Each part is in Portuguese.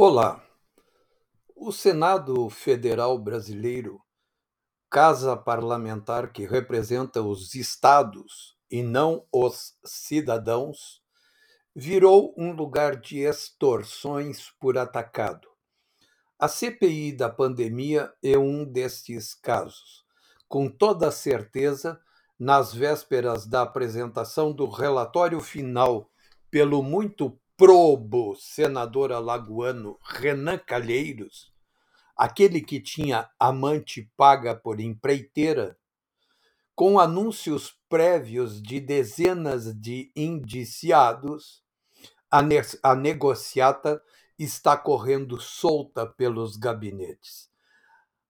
Olá! O Senado Federal Brasileiro, casa parlamentar que representa os estados e não os cidadãos, virou um lugar de extorsões por atacado. A CPI da pandemia é um destes casos. Com toda certeza, nas vésperas da apresentação do relatório final pelo muito probo senador alagoano Renan Calheiros, aquele que tinha amante paga por empreiteira, com anúncios prévios de dezenas de indiciados, a, ne a negociata está correndo solta pelos gabinetes.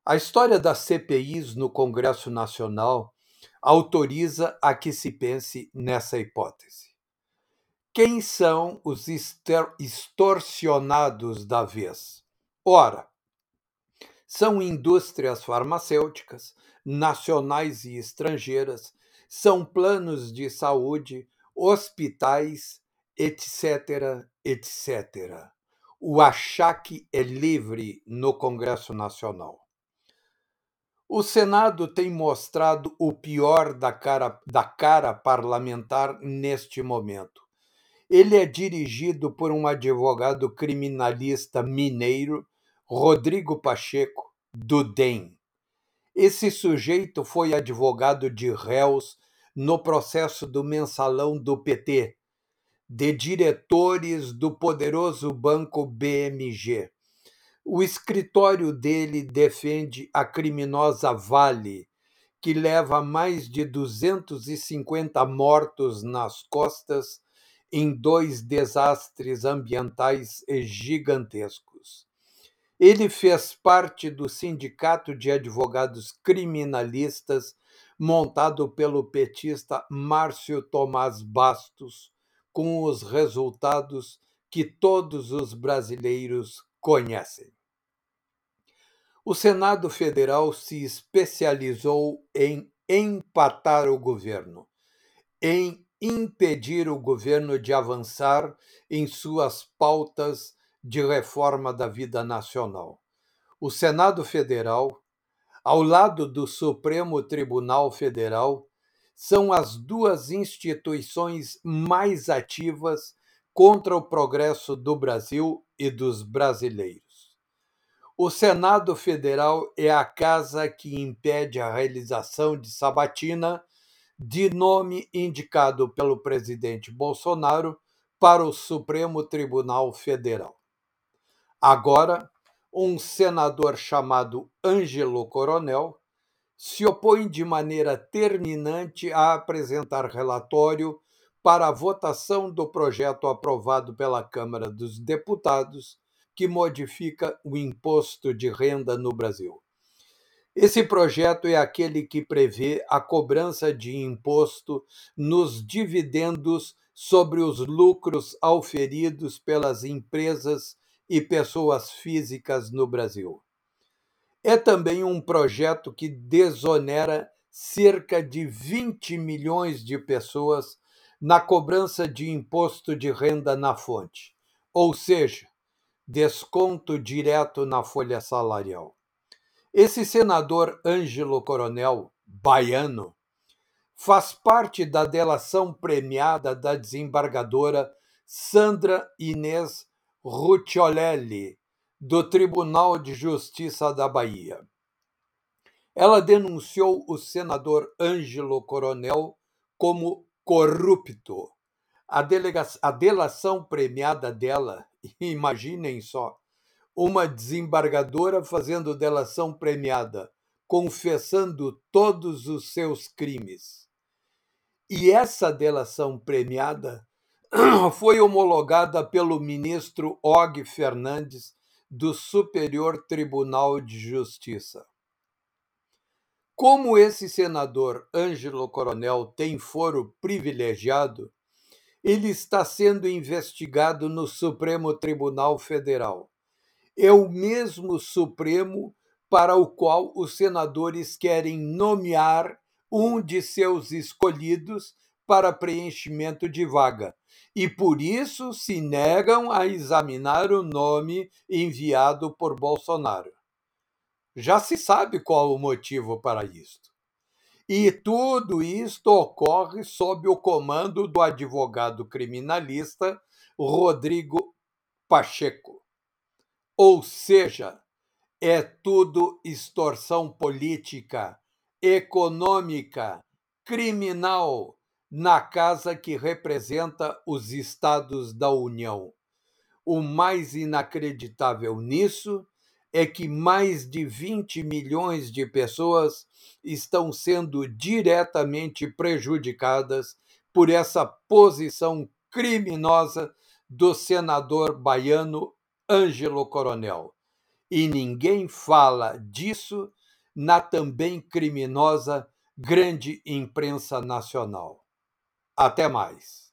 A história das CPIs no Congresso Nacional autoriza a que se pense nessa hipótese. Quem são os extorsionados da vez? Ora, são indústrias farmacêuticas, nacionais e estrangeiras, são planos de saúde, hospitais, etc., etc. O achaque é livre no Congresso Nacional. O Senado tem mostrado o pior da cara, da cara parlamentar neste momento ele é dirigido por um advogado criminalista mineiro, Rodrigo Pacheco, do DEM. Esse sujeito foi advogado de réus no processo do mensalão do PT, de diretores do poderoso banco BMG. O escritório dele defende a criminosa Vale, que leva mais de 250 mortos nas costas em dois desastres ambientais gigantescos. Ele fez parte do Sindicato de Advogados Criminalistas, montado pelo petista Márcio Tomás Bastos, com os resultados que todos os brasileiros conhecem. O Senado Federal se especializou em empatar o governo, em impedir o governo de avançar em suas pautas de reforma da vida nacional. O Senado Federal, ao lado do Supremo Tribunal Federal, são as duas instituições mais ativas contra o progresso do Brasil e dos brasileiros. O Senado Federal é a casa que impede a realização de sabatina de nome indicado pelo presidente Bolsonaro para o Supremo Tribunal Federal. Agora, um senador chamado Ângelo Coronel se opõe de maneira terminante a apresentar relatório para a votação do projeto aprovado pela Câmara dos Deputados que modifica o imposto de renda no Brasil. Esse projeto é aquele que prevê a cobrança de imposto nos dividendos sobre os lucros auferidos pelas empresas e pessoas físicas no Brasil. É também um projeto que desonera cerca de 20 milhões de pessoas na cobrança de imposto de renda na fonte, ou seja, desconto direto na folha salarial. Esse senador Ângelo Coronel, baiano, faz parte da delação premiada da desembargadora Sandra Inês Rucciolelli, do Tribunal de Justiça da Bahia. Ela denunciou o senador Ângelo Coronel como corrupto. A, a delação premiada dela, imaginem só, uma desembargadora fazendo delação premiada, confessando todos os seus crimes. E essa delação premiada foi homologada pelo ministro Og Fernandes do Superior Tribunal de Justiça. Como esse senador Ângelo Coronel tem foro privilegiado, ele está sendo investigado no Supremo Tribunal Federal é o mesmo Supremo para o qual os senadores querem nomear um de seus escolhidos para preenchimento de vaga e por isso se negam a examinar o nome enviado por Bolsonaro. Já se sabe qual o motivo para isto. E tudo isto ocorre sob o comando do advogado criminalista Rodrigo Pacheco. Ou seja, é tudo extorsão política, econômica, criminal na casa que representa os estados da União. O mais inacreditável nisso é que mais de 20 milhões de pessoas estão sendo diretamente prejudicadas por essa posição criminosa do senador baiano Ângelo Coronel. E ninguém fala disso na também criminosa grande imprensa nacional. Até mais.